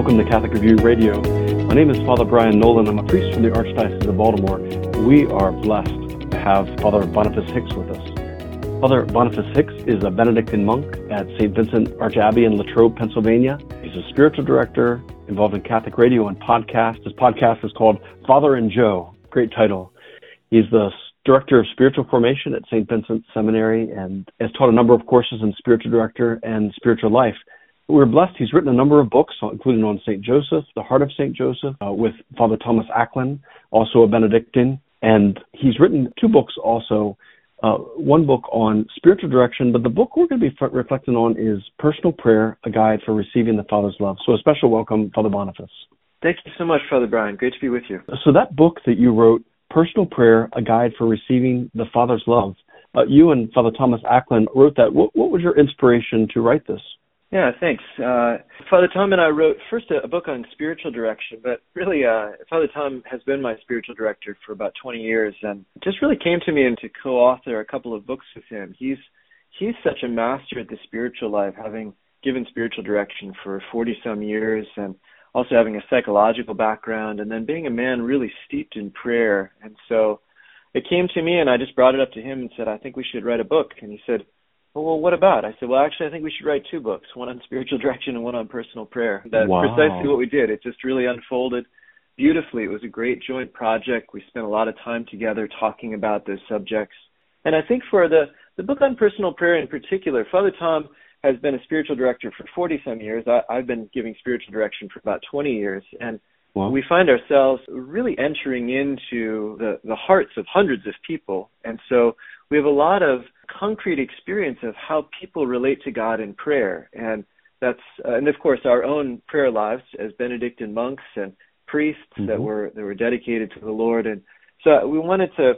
Welcome to Catholic Review Radio. My name is Father Brian Nolan. I'm a priest from the Archdiocese of Baltimore. We are blessed to have Father Boniface Hicks with us. Father Boniface Hicks is a Benedictine monk at St. Vincent Archabbey in Latrobe, Pennsylvania. He's a spiritual director involved in Catholic radio and podcast. His podcast is called Father and Joe. Great title. He's the director of spiritual formation at St. Vincent Seminary and has taught a number of courses in spiritual director and spiritual life. We're blessed. He's written a number of books, including on St. Joseph, The Heart of St. Joseph, uh, with Father Thomas Acklin, also a Benedictine. And he's written two books also, uh, one book on spiritual direction, but the book we're going to be f- reflecting on is Personal Prayer, a guide for receiving the Father's love. So a special welcome, Father Boniface. Thank you so much, Father Brian. Great to be with you. So that book that you wrote, Personal Prayer, a guide for receiving the Father's love, uh, you and Father Thomas Acklin wrote that. What, what was your inspiration to write this? Yeah, thanks. Uh, Father Tom and I wrote first a, a book on spiritual direction, but really, uh, Father Tom has been my spiritual director for about 20 years, and just really came to me and to co-author a couple of books with him. He's he's such a master at the spiritual life, having given spiritual direction for 40 some years, and also having a psychological background, and then being a man really steeped in prayer. And so, it came to me, and I just brought it up to him and said, I think we should write a book. And he said well, what about? I said, well, actually, I think we should write two books, one on spiritual direction and one on personal prayer. That's wow. precisely what we did. It just really unfolded beautifully. It was a great joint project. We spent a lot of time together talking about those subjects. And I think for the, the book on personal prayer in particular, Father Tom has been a spiritual director for 40 some years. I, I've been giving spiritual direction for about 20 years. And wow. we find ourselves really entering into the, the hearts of hundreds of people. And so we have a lot of concrete experience of how people relate to God in prayer, and that's uh, and of course our own prayer lives as Benedictine monks and priests mm-hmm. that were that were dedicated to the Lord, and so we wanted to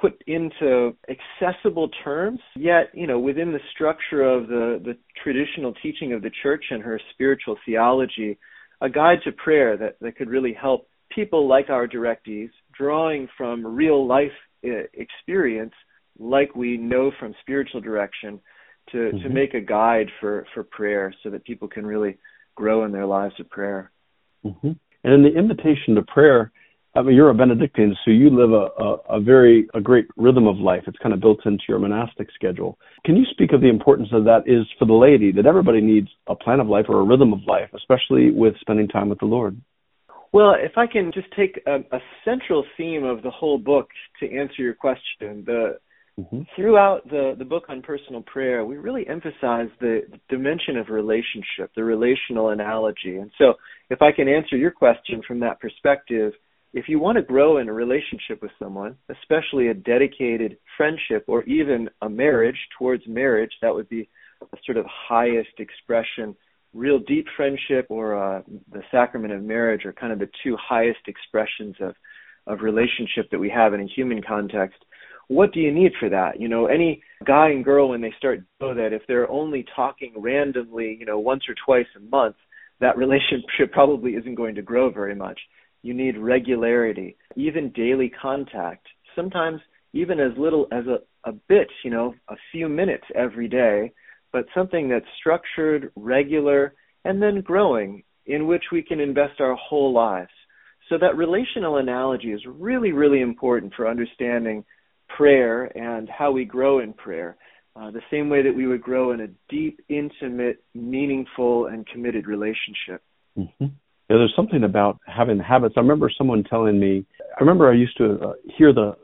put into accessible terms, yet you know within the structure of the the traditional teaching of the Church and her spiritual theology, a guide to prayer that that could really help people like our directees, drawing from real life uh, experience like we know from spiritual direction to mm-hmm. to make a guide for for prayer so that people can really grow in their lives of prayer mm-hmm. and in the invitation to prayer I mean, you're a Benedictine, so you live a, a, a very a great rhythm of life. It's kind of built into your monastic schedule. Can you speak of the importance of that is for the laity that everybody needs a plan of life or a rhythm of life, especially with spending time with the Lord? Well, if I can just take a, a central theme of the whole book to answer your question, the Mm-hmm. Throughout the, the book on personal prayer, we really emphasize the, dimension of relationship, the relational analogy. And so, if I can answer your question from that perspective, if you want to grow in a relationship with someone, especially a dedicated friendship or even a marriage towards marriage, that would be a sort of highest expression. Real deep friendship or uh, the sacrament of marriage are kind of the two highest expressions of, of relationship that we have in a human context what do you need for that? You know, any guy and girl when they start know that if they're only talking randomly, you know, once or twice a month, that relationship probably isn't going to grow very much. You need regularity, even daily contact. Sometimes even as little as a, a bit, you know, a few minutes every day, but something that's structured, regular, and then growing in which we can invest our whole lives. So that relational analogy is really, really important for understanding prayer and how we grow in prayer, uh, the same way that we would grow in a deep, intimate, meaningful, and committed relationship. Mm-hmm. Yeah, there's something about having habits. I remember someone telling me. I remember I used to uh, hear the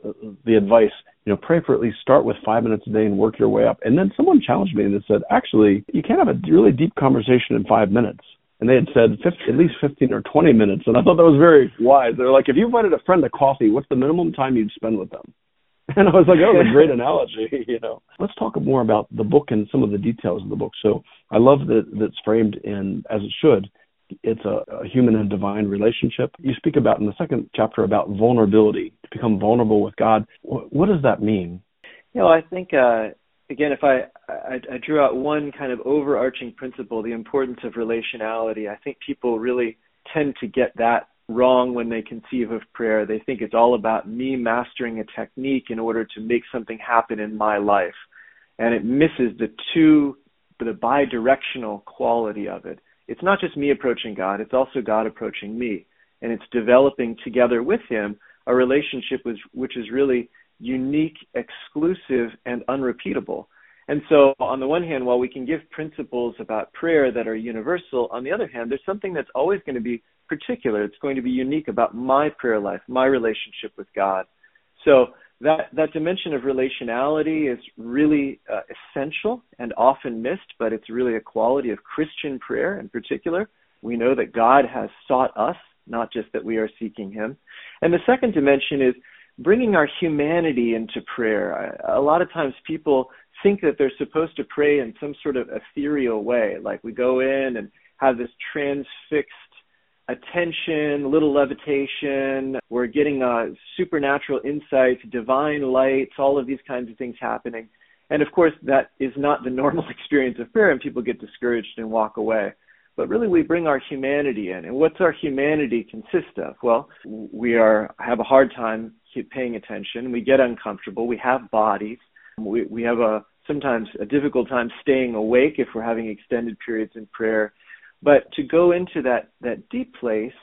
the advice. You know, pray for at least start with five minutes a day and work your way up. And then someone challenged me and said, actually, you can't have a really deep conversation in five minutes and they had said 50, at least 15 or 20 minutes. And I thought that was very wise. They're like, if you invited a friend to coffee, what's the minimum time you'd spend with them? And I was like, "Oh, that's a great analogy." you know, let's talk more about the book and some of the details of the book. So I love that that's framed in as it should. It's a, a human and divine relationship. You speak about in the second chapter about vulnerability, to become vulnerable with God. What, what does that mean? You know, I think uh, again, if I, I I drew out one kind of overarching principle, the importance of relationality. I think people really tend to get that wrong when they conceive of prayer. They think it's all about me mastering a technique in order to make something happen in my life. And it misses the two, the bi-directional quality of it. It's not just me approaching God, it's also God approaching me. And it's developing together with Him a relationship which, which is really unique, exclusive, and unrepeatable. And so, on the one hand, while we can give principles about prayer that are universal, on the other hand, there's something that's always going to be particular. It's going to be unique about my prayer life, my relationship with God. So, that, that dimension of relationality is really uh, essential and often missed, but it's really a quality of Christian prayer in particular. We know that God has sought us, not just that we are seeking Him. And the second dimension is bringing our humanity into prayer. A lot of times people think that they're supposed to pray in some sort of ethereal way, like we go in and have this transfixed attention, little levitation, we're getting uh, supernatural insights, divine lights, all of these kinds of things happening. And of course, that is not the normal experience of prayer, and people get discouraged and walk away. But really, we bring our humanity in. And what's our humanity consist of? Well, we are have a hard time paying attention. We get uncomfortable. We have bodies. We, we have a sometimes a difficult time staying awake if we're having extended periods in prayer. But to go into that that deep place,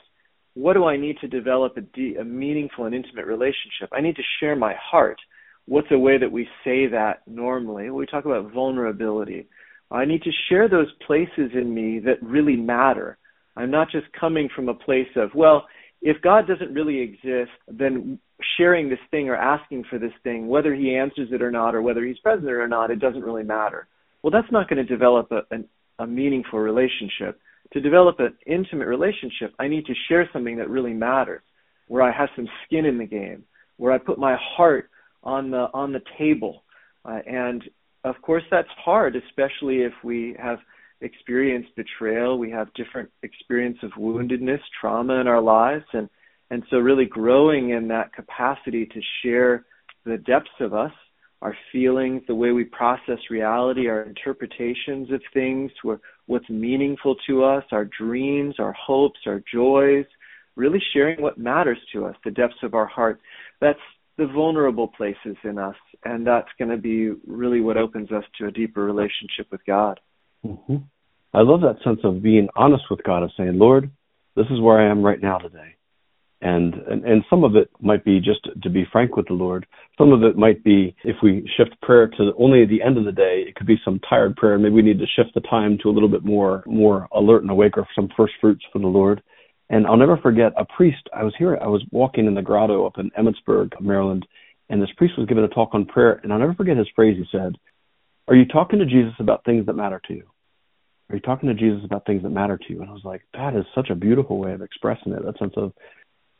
what do I need to develop a, deep, a meaningful and intimate relationship? I need to share my heart. What's a way that we say that normally? We talk about vulnerability. I need to share those places in me that really matter. I'm not just coming from a place of, well, if God doesn't really exist, then sharing this thing or asking for this thing, whether he answers it or not, or whether he's present or not, it doesn't really matter. Well, that's not going to develop a, a, a meaningful relationship. To develop an intimate relationship, I need to share something that really matters, where I have some skin in the game, where I put my heart on the on the table. Uh, and of course, that's hard, especially if we have experienced betrayal, we have different experience of woundedness, trauma in our lives, and and so really growing in that capacity to share the depths of us, our feelings, the way we process reality, our interpretations of things, what's meaningful to us, our dreams, our hopes, our joys, really sharing what matters to us, the depths of our heart. That's the vulnerable places in us, and that's going to be really what opens us to a deeper relationship with God. Mm-hmm. I love that sense of being honest with God, of saying, Lord, this is where I am right now today. And, and and some of it might be just to be frank with the Lord. Some of it might be if we shift prayer to only at the end of the day. It could be some tired prayer. Maybe we need to shift the time to a little bit more more alert and awake, or some first fruits for the Lord. And I'll never forget a priest. I was here. I was walking in the grotto up in Emmitsburg, Maryland, and this priest was giving a talk on prayer. And I'll never forget his phrase. He said, "Are you talking to Jesus about things that matter to you?" Are you talking to Jesus about things that matter to you? And I was like, that is such a beautiful way of expressing it. That sense of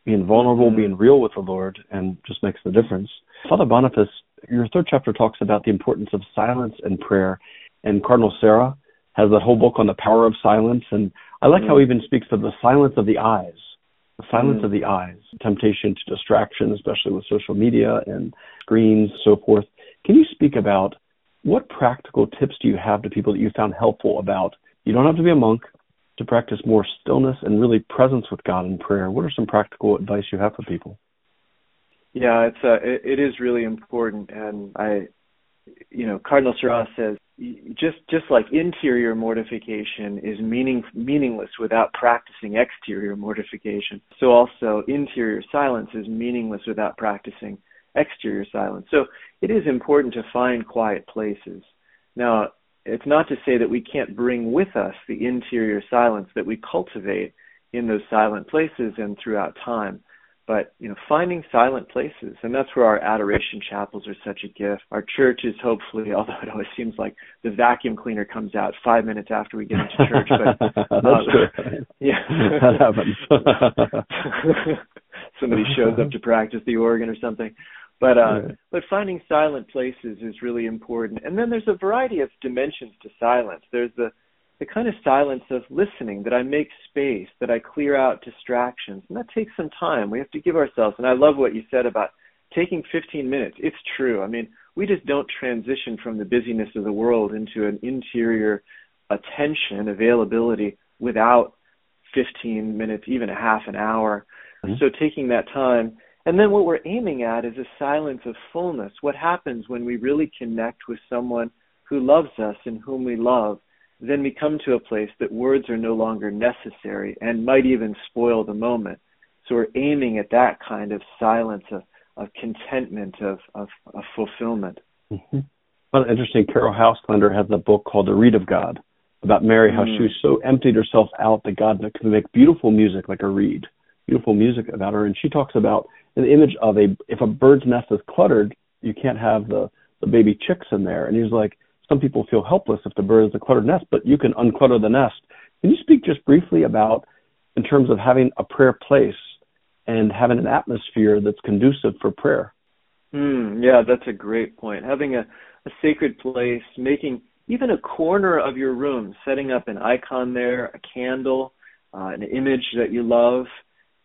being vulnerable, mm-hmm. being real with the Lord, and just makes the difference. Father Boniface, your third chapter talks about the importance of silence and prayer, and Cardinal Sarah has that whole book on the power of silence. And I like mm-hmm. how he even speaks of the silence of the eyes, the silence mm-hmm. of the eyes, temptation to distraction, especially with social media and screens, so forth. Can you speak about what practical tips do you have to people that you found helpful about? You don't have to be a monk to practice more stillness and really presence with God in prayer. What are some practical advice you have for people? Yeah, it's uh, it, it is really important, and I, you know, Cardinal Sarah says just just like interior mortification is meaning meaningless without practicing exterior mortification. So also interior silence is meaningless without practicing exterior silence. So it is important to find quiet places. Now, it's not to say that we can't bring with us the interior silence that we cultivate in those silent places and throughout time. But you know, finding silent places, and that's where our adoration chapels are such a gift. Our churches, hopefully, although it always seems like the vacuum cleaner comes out five minutes after we get into church. But that's uh. Yeah, that happens. Somebody shows up to practice the organ or something. But uh, right. but finding silent places is really important. And then there's a variety of dimensions to silence. There's the the kind of silence of listening that I make space, that I clear out distractions, and that takes some time. We have to give ourselves. And I love what you said about taking 15 minutes. It's true. I mean, we just don't transition from the busyness of the world into an interior attention availability without 15 minutes, even a half an hour. Mm-hmm. So taking that time. And then what we're aiming at is a silence of fullness. What happens when we really connect with someone who loves us and whom we love? Then we come to a place that words are no longer necessary and might even spoil the moment. So we're aiming at that kind of silence of, of contentment, of, of, of fulfillment. Mm-hmm. Well, interesting. Caryll Houselander has a book called The Reed of God about Mary, how mm. she was so emptied herself out that God could make beautiful music like a reed, beautiful music about her. And she talks about an image of a if a bird's nest is cluttered, you can't have the the baby chicks in there. And he's like, some people feel helpless if the bird is a cluttered nest, but you can unclutter the nest. Can you speak just briefly about, in terms of having a prayer place and having an atmosphere that's conducive for prayer? Mm, yeah, that's a great point. Having a, a sacred place, making even a corner of your room, setting up an icon there, a candle, uh, an image that you love.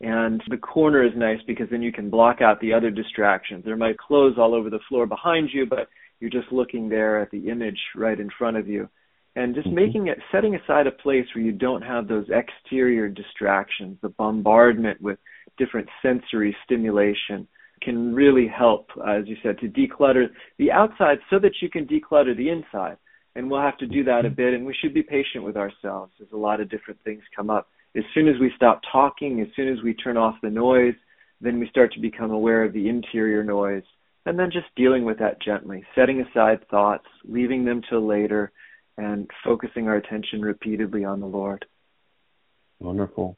And the corner is nice because then you can block out the other distractions. There might clothes all over the floor behind you, but you're just looking there at the image right in front of you. And just mm-hmm. making it, setting aside a place where you don't have those exterior distractions, the bombardment with different sensory stimulation can really help, as you said, to declutter the outside so that you can declutter the inside and we'll have to do that a mm-hmm. bit and we should be patient with ourselves as a lot of different things come up as soon as we stop talking as soon as we turn off the noise then we start to become aware of the interior noise and then just dealing with that gently setting aside thoughts leaving them till later and focusing our attention repeatedly on the lord wonderful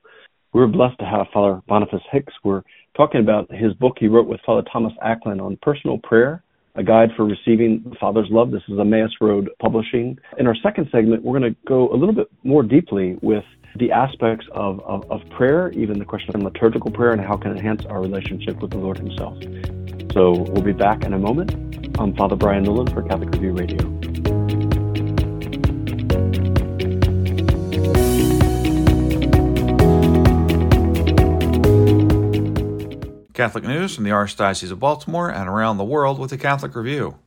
we're blessed to have father boniface hicks we're talking about his book he wrote with father thomas acklin on personal prayer a guide for receiving the Father's love. This is Emmaus Road Publishing. In our second segment, we're going to go a little bit more deeply with the aspects of, of, of prayer, even the question of liturgical prayer and how can enhance our relationship with the Lord Himself. So we'll be back in a moment. I'm Father Brian Nolan for Catholic Review Radio. Catholic news from the Archdiocese of Baltimore and around the world with the Catholic Review.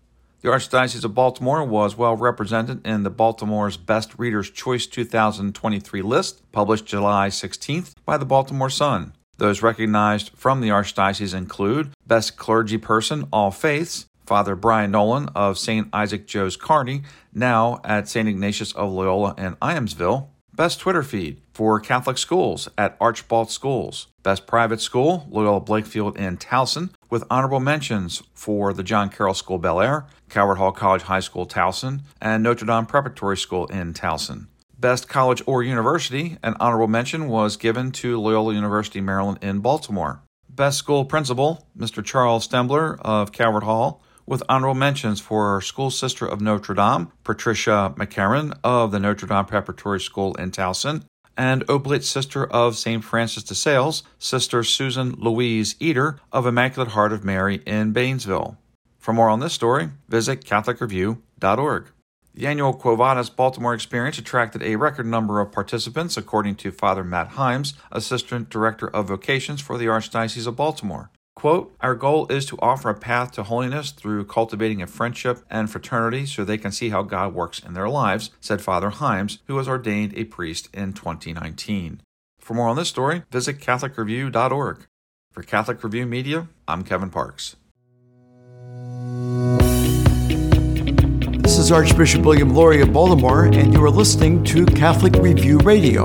The Archdiocese of Baltimore was well represented in the Baltimore's Best Reader's Choice 2023 list, published July 16th by the Baltimore Sun. Those recognized from the Archdiocese include Best Clergy Person, All Faiths, Father Brian Nolan of St. Isaac Jogues Carney, now at St. Ignatius of Loyola in Ijamsville, Best Twitter feed for Catholic schools at Archbald Schools. Best private school, Loyola Blakefield in Towson, with honorable mentions for the John Carroll School Bel Air, Calvert Hall College High School Towson, and Notre Dame Preparatory School in Towson. Best college or university, an honorable mention was given to Loyola University Maryland in Baltimore. Best school principal, Mr. Charles Stembler of Calvert Hall, with honorable mentions for school sister of Notre Dame, Patricia McCarron of the Notre Dame Preparatory School in Towson, and Oblate Sister of St. Francis de Sales, Sister Susan Louise Eder of Immaculate Heart of Mary in Baynesville. For more on this story, visit CatholicReview.org. The annual Quo Vadis Baltimore experience attracted a record number of participants, according to Father Matt Himes, Assistant Director of Vocations for the Archdiocese of Baltimore. Quote, Our goal is to offer a path to holiness through cultivating a friendship and fraternity so they can see how God works in their lives, said Father Himes, who was ordained a priest in 2019. For more on this story, visit CatholicReview.org. For Catholic Review Media, I'm Kevin Parks. This is Archbishop William Lori of Baltimore, and you are listening to Catholic Review Radio.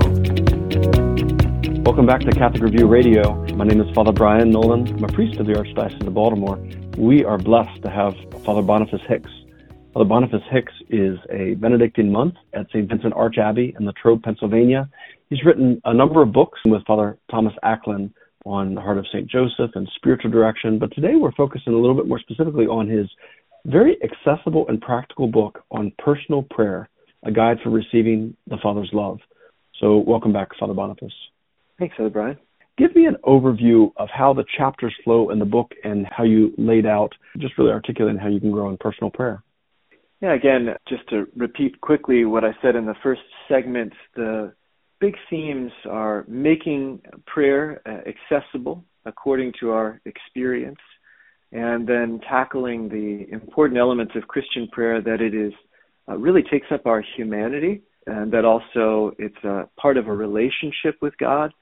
Welcome back to Catholic Review Radio. My name is Father Brian Nolan. I'm a priest of the Archdiocese of Baltimore. We are blessed to have Father Boniface Hicks. Father Boniface Hicks is a Benedictine monk at St. Vincent Arch Abbey in Latrobe, Pennsylvania. He's written a number of books with Father Thomas Acklin on the heart of St. Joseph and spiritual direction, but today we're focusing a little bit more specifically on his very accessible and practical book on personal prayer, a guide for receiving the Father's love. So, welcome back, Father Boniface. Thanks, Brian. Give me an overview of how the chapters flow in the book and how you laid out, just really articulating how you can grow in personal prayer. Yeah, again, just to repeat quickly what I said in the first segment, the big themes are making prayer uh, accessible according to our experience, and then tackling the important elements of Christian prayer that it is uh, really takes up our humanity, and that also it's a part of a relationship with God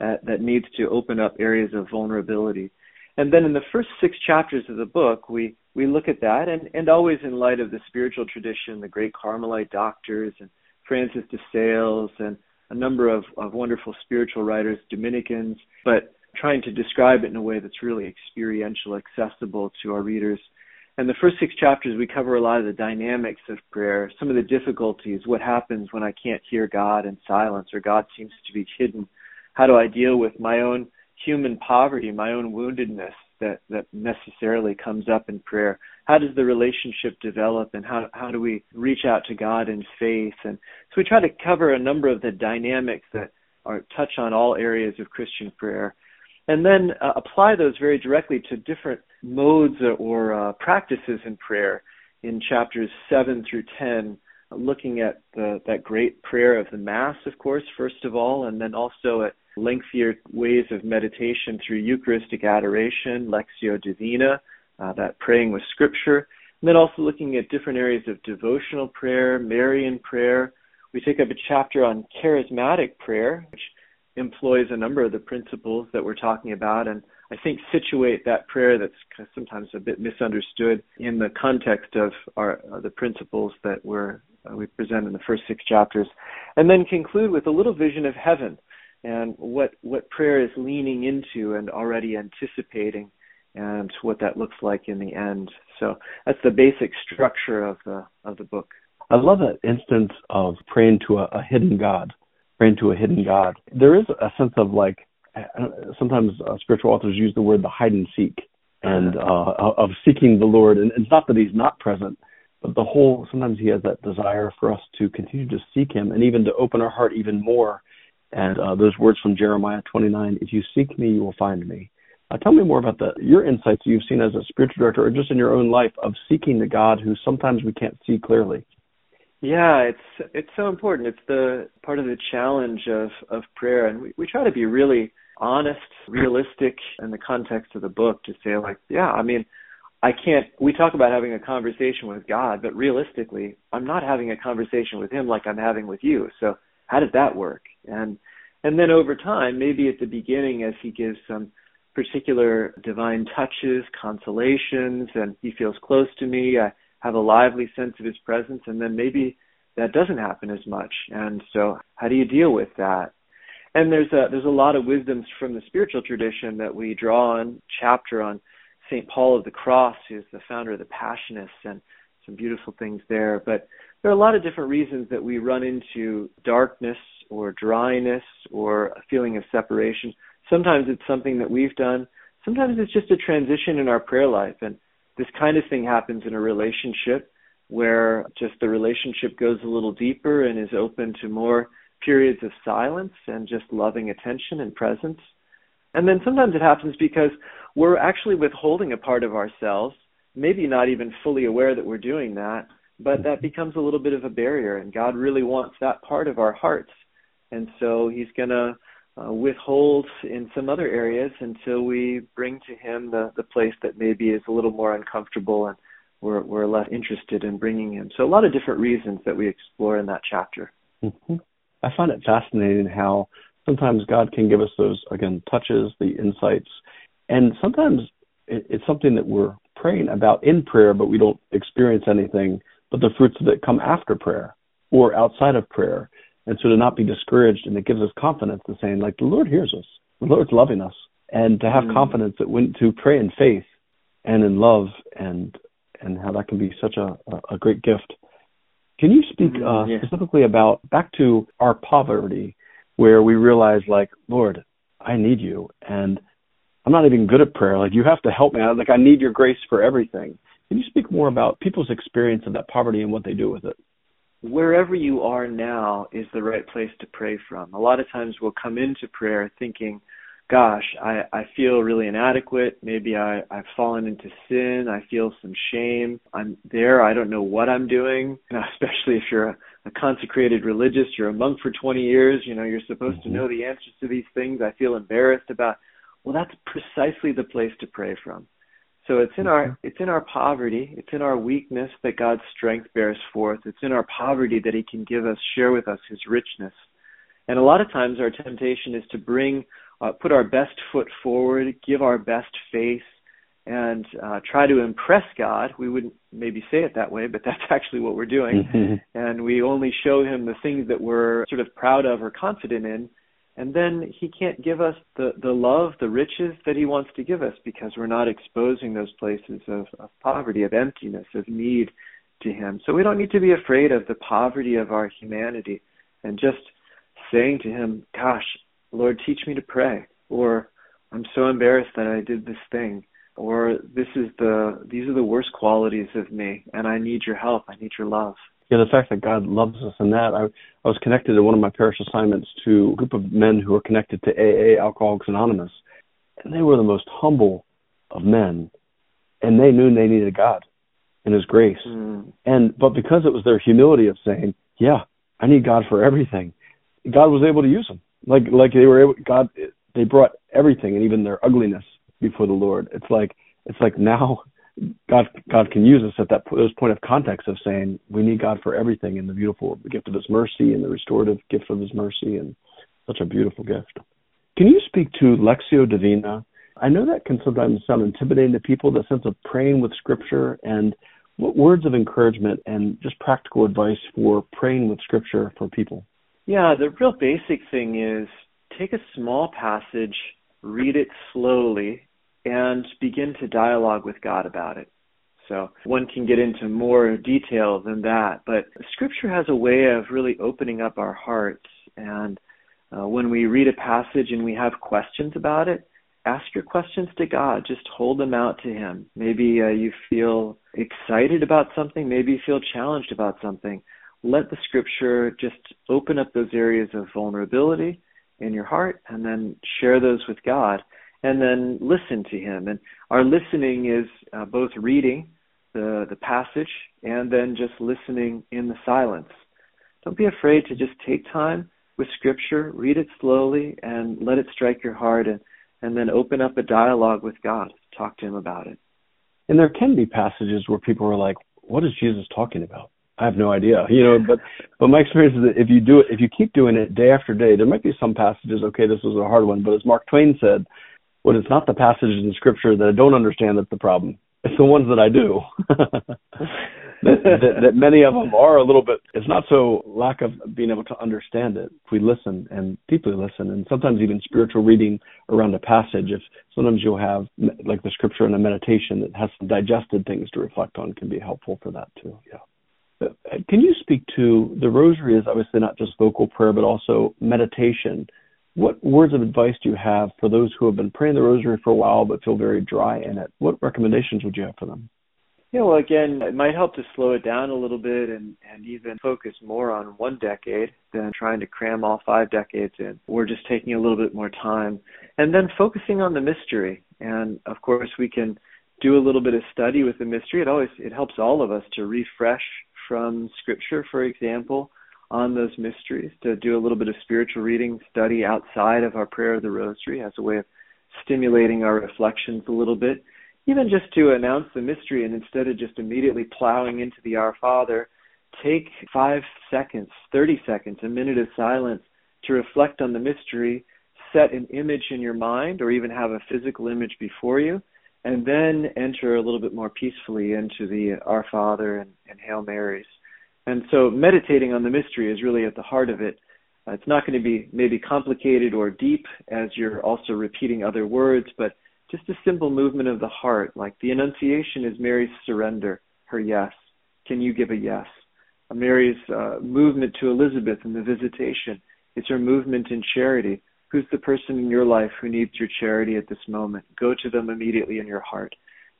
that needs to open up areas of vulnerability. And then in the first six chapters of the book, we, we look at that, and, and always in light of the spiritual tradition, the great Carmelite doctors, and Francis de Sales, and a number of, of wonderful spiritual writers, Dominicans, but trying to describe it in a way that's really experiential, accessible to our readers. And the first six chapters, we cover a lot of the dynamics of prayer, some of the difficulties, what happens when I can't hear God in silence or God seems to be hidden. How do I deal with my own human poverty, my own woundedness that, that necessarily comes up in prayer? How does the relationship develop and how, how do we reach out to God in faith? And so we try to cover a number of the dynamics that are touch on all areas of Christian prayer and then uh, apply those very directly to different modes or uh, practices in prayer in chapters 7 through 10 looking at the, that great prayer of the mass of course first of all and then also at lengthier ways of meditation through Eucharistic adoration, Lectio Divina, uh, that praying with Scripture, and then also looking at different areas of devotional prayer, Marian prayer. We take up a chapter on charismatic prayer, which employs a number of the principles that we're talking about, and I think situate that prayer that's sometimes a bit misunderstood in the context of our uh, the principles that we're uh, we present in the first six chapters, and then conclude with a little vision of heaven and what what prayer is leaning into and already anticipating and what that looks like in the end. So that's the basic structure of the of the book. I love that instance of praying to a, a hidden God, praying to a hidden God. There is a sense of like sometimes uh, spiritual authors use the word the hide and seek and uh, of seeking the Lord. And it's not that He's not present, but the whole sometimes He has that desire for us to continue to seek Him and even to open our heart even more and uh, those words from Jeremiah 29, if you seek me, you will find me. Uh, tell me more about the, your insights you've seen as a spiritual director or just in your own life of seeking the God who sometimes we can't see clearly. Yeah, it's it's so important. It's the part of the challenge of of prayer, and we, we try to be really honest, realistic in the context of the book to say like, yeah, I mean, I can't. We talk about having a conversation with God, but realistically, I'm not having a conversation with Him like I'm having with you. So how did that work? And and then over time, maybe at the beginning, as he gives some particular divine touches, consolations, and he feels close to me, I have a lively sense of his presence, and then maybe that doesn't happen as much. And so, how do you deal with that? And there's a there's a lot of wisdoms from the spiritual tradition that we draw on. Chapter on Saint Paul of the Cross, who's the founder of the Passionists, and some beautiful things there. But there are a lot of different reasons that we run into darkness or dryness or a feeling of separation. Sometimes it's something that we've done. Sometimes it's just a transition in our prayer life. And this kind of thing happens in a relationship where just the relationship goes a little deeper and is open to more periods of silence and just loving attention and presence. And then sometimes it happens because we're actually withholding a part of ourselves, maybe not even fully aware that we're doing that, but that becomes a little bit of a barrier and god really wants that part of our hearts. And so he's going to uh, withhold in some other areas until we bring to him the the place that maybe is a little more uncomfortable and we're we're less interested in bringing him. So a lot of different reasons that we explore in that chapter. Mm-hmm. i find it fascinating how sometimes god can give us those again touches the insights and sometimes it, it's something that we're praying about in prayer but we don't experience anything but the fruits of it come after prayer or outside of prayer. And so to not be discouraged and it gives us confidence to saying like the Lord hears us. The Lord's loving us. And to have mm. confidence that when to pray in faith and in love and and how that can be such a, a great gift. Can you speak mm-hmm. uh, yeah. specifically about back to our poverty where we realize like, Lord, I need you and I'm not even good at prayer. Like you have to help me. Like I need your grace for everything. Can you speak more about people's experience of that poverty and what they do with it? Wherever you are now is the right place to pray from. A lot of times we'll come into prayer thinking, gosh, I, I feel really inadequate. Maybe I, I've fallen into sin. I feel some shame. I'm there. I don't know what I'm doing. You know, especially if you're a, a consecrated religious, you're a monk for 20 years. You know, you're supposed mm-hmm. to know the answers to these things. I feel embarrassed about. Well, that's precisely the place to pray from. So it's in our it's in our poverty, it's in our weakness that God's strength bears forth. It's in our poverty that He can give us, share with us His richness. And a lot of times our temptation is to bring uh, put our best foot forward, give our best face, and uh, try to impress God. We wouldn't maybe say it that way, but that's actually what we're doing. Mm-hmm. And we only show Him the things that we're sort of proud of or confident in. And then He can't give us the, the love, the riches that He wants to give us because we're not exposing those places of, of poverty, of emptiness, of need to Him. So we don't need to be afraid of the poverty of our humanity and just saying to Him, Gosh, Lord, teach me to pray, or I'm so embarrassed that I did this thing, or this is the these are the worst qualities of me, and I need your help. I need your love. Yeah, the fact that God loves us and that. I, I was connected in one of my parish assignments to a group of men who were connected to AA, Alcoholics Anonymous, and they were the most humble of men, and they knew they needed God and His grace. Mm. And but because it was their humility of saying, "Yeah, I need God for everything," God was able to use them like like they were able god they brought everything and even their ugliness before the lord it's like it's like now god god can use us at that those point of context of saying we need god for everything and the beautiful gift of his mercy and the restorative gift of his mercy and such a beautiful gift. Can you speak to Lectio divina? I know that can sometimes sound intimidating to people the sense of praying with scripture and what words of encouragement and just practical advice for praying with scripture for people. Yeah, the real basic thing is take a small passage, read it slowly, and begin to dialogue with God about it. So one can get into more detail than that, but Scripture has a way of really opening up our hearts. And uh, when we read a passage and we have questions about it, ask your questions to God. Just hold them out to Him. Maybe uh, you feel excited about something. Maybe you feel challenged about something let the scripture just open up those areas of vulnerability in your heart and then share those with God and then listen to him. And our listening is uh, both reading the the passage and then just listening in the silence. Don't be afraid to just take time with scripture read it slowly and let it strike your heart and and then open up a dialogue with God. Talk to him about it. And there can be passages where people are like what is Jesus talking about? I have no idea, you know, but but my experience is that if you do it, if you keep doing it day after day, there might be some passages. Okay, this was a hard one, but as Mark Twain said, when it's not the passages in Scripture that I don't understand that's the problem. It's the ones that I do. that, that, that many of them are a little bit. It's not so lack of being able to understand it. If we listen and deeply listen, and sometimes even spiritual reading around a passage. If sometimes you'll have like the Scripture and a meditation that has some digested things to reflect on, can be helpful for that too. Yeah. Uh, can you speak to the rosary is obviously not just vocal prayer, but also meditation. What words of advice do you have for those who have been praying the rosary for a while but feel very dry in it? What recommendations would you have for them? Yeah, well, again, it might help to slow it down a little bit and, and even focus more on one decade than trying to cram all five decades in. We're just taking a little bit more time. And then focusing on the mystery. And of course, we can do a little bit of study with the mystery. It always it helps all of us to refresh from Scripture, for example, on those mysteries, to do a little bit of spiritual reading, study outside of our prayer of the Rosary as a way of stimulating our reflections a little bit, even just to announce the mystery and instead of just immediately plowing into the Our Father, take five seconds, 30 seconds, a minute of silence to reflect on the mystery, set an image in your mind, or even have a physical image before you and then enter a little bit more peacefully into the Our Father and, and Hail Marys. And so meditating on the mystery is really at the heart of it. Uh, it's not going to be maybe complicated or deep as you're also repeating other words, but just a simple movement of the heart, like the Annunciation is Mary's surrender, her yes. Can you give a yes? Uh, Mary's uh, movement to Elizabeth in the visitation, it's her movement in charity Who's the person in your life who needs your charity at this moment? Go to them immediately in your heart.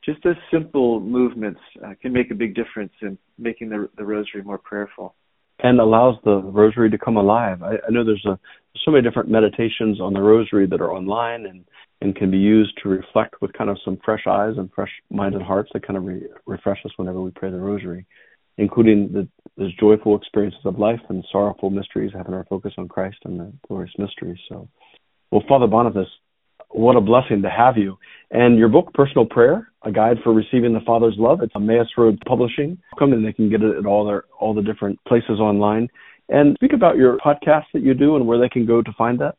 Just those simple movements uh, can make a big difference in making the, the rosary more prayerful. and allows the rosary to come alive. I, I know there's a so many different meditations on the rosary that are online and and can be used to reflect with kind of some fresh eyes and fresh minds and hearts that kind of re- refresh us whenever we pray the rosary, including the those joyful experiences of life and sorrowful mysteries, having our focus on Christ and the glorious mysteries. So, well, Father Boniface, what a blessing to have you. And your book, Personal Prayer, a guide for receiving the Father's love, it's Emmaus Road Publishing. Come and they can get it at all their all the different places online. And speak about your podcast that you do and where they can go to find that.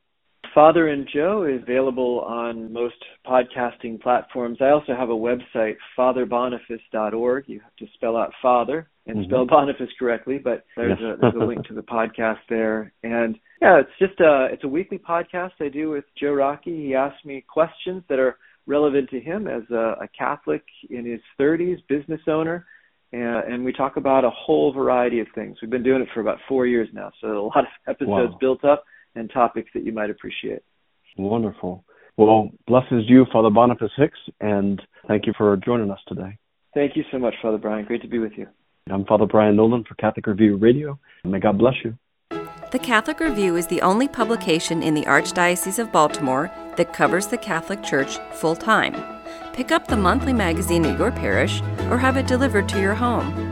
Father and Joe is available on most podcasting platforms. I also have a website, fatherboniface.org. You have to spell out father and mm-hmm. spell Boniface correctly, but there's a there's a link to the podcast there. And yeah, it's just a it's a weekly podcast I do with Joe Rockey. He asks me questions that are relevant to him as a, a Catholic in his 30s, business owner, and, and we talk about a whole variety of things. We've been doing it for about four years now, so a lot of episodes wow. built up and topics that you might appreciate. Wonderful. Well, blessings to you, Father Boniface Hicks, and thank you for joining us today. Thank you so much, Father Brian. Great to be with you. I'm Father Brian Nolan for Catholic Review Radio. May God bless you. The Catholic Review is the only publication in the Archdiocese of Baltimore that covers the Catholic Church full time. Pick up the monthly magazine at your parish or have it delivered to your home.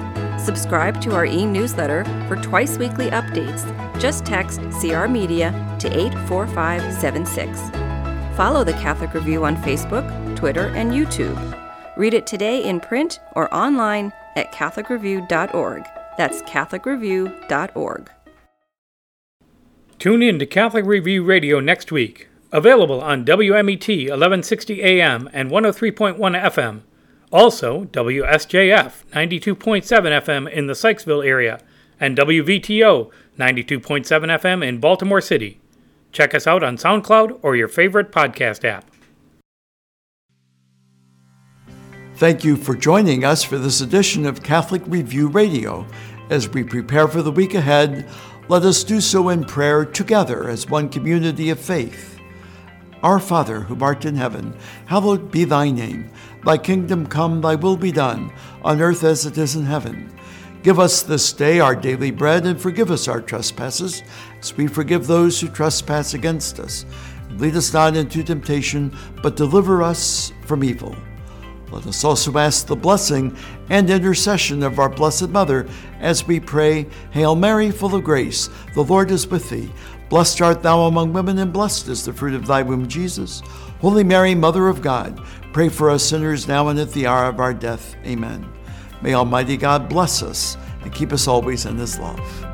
Subscribe to our e newsletter for twice weekly updates. Just text CR Media to 84576. Follow the Catholic Review on Facebook, Twitter, and YouTube. Read it today in print or online at CatholicReview.org. That's CatholicReview.org. Tune in to Catholic Review Radio next week. Available on WMET 1160 AM and 103.1 FM. Also, WSJF 92.7 FM in the Sykesville area and WVTO 92.7 FM in Baltimore City. Check us out on SoundCloud or your favorite podcast app. Thank you for joining us for this edition of Catholic Review Radio. As we prepare for the week ahead, let us do so in prayer together as one community of faith. Our Father, who art in heaven, hallowed be thy name. Thy kingdom come, thy will be done, on earth as it is in heaven. Give us this day our daily bread, and forgive us our trespasses, as we forgive those who trespass against us. Lead us not into temptation, but deliver us from evil. Let us also ask the blessing and intercession of our Blessed Mother as we pray, Hail Mary, full of grace, the Lord is with thee. Blessed art thou among women, and blessed is the fruit of thy womb, Jesus. Holy Mary, Mother of God, pray for us sinners now and at the hour of our death. Amen. May Almighty God bless us and keep us always in his love.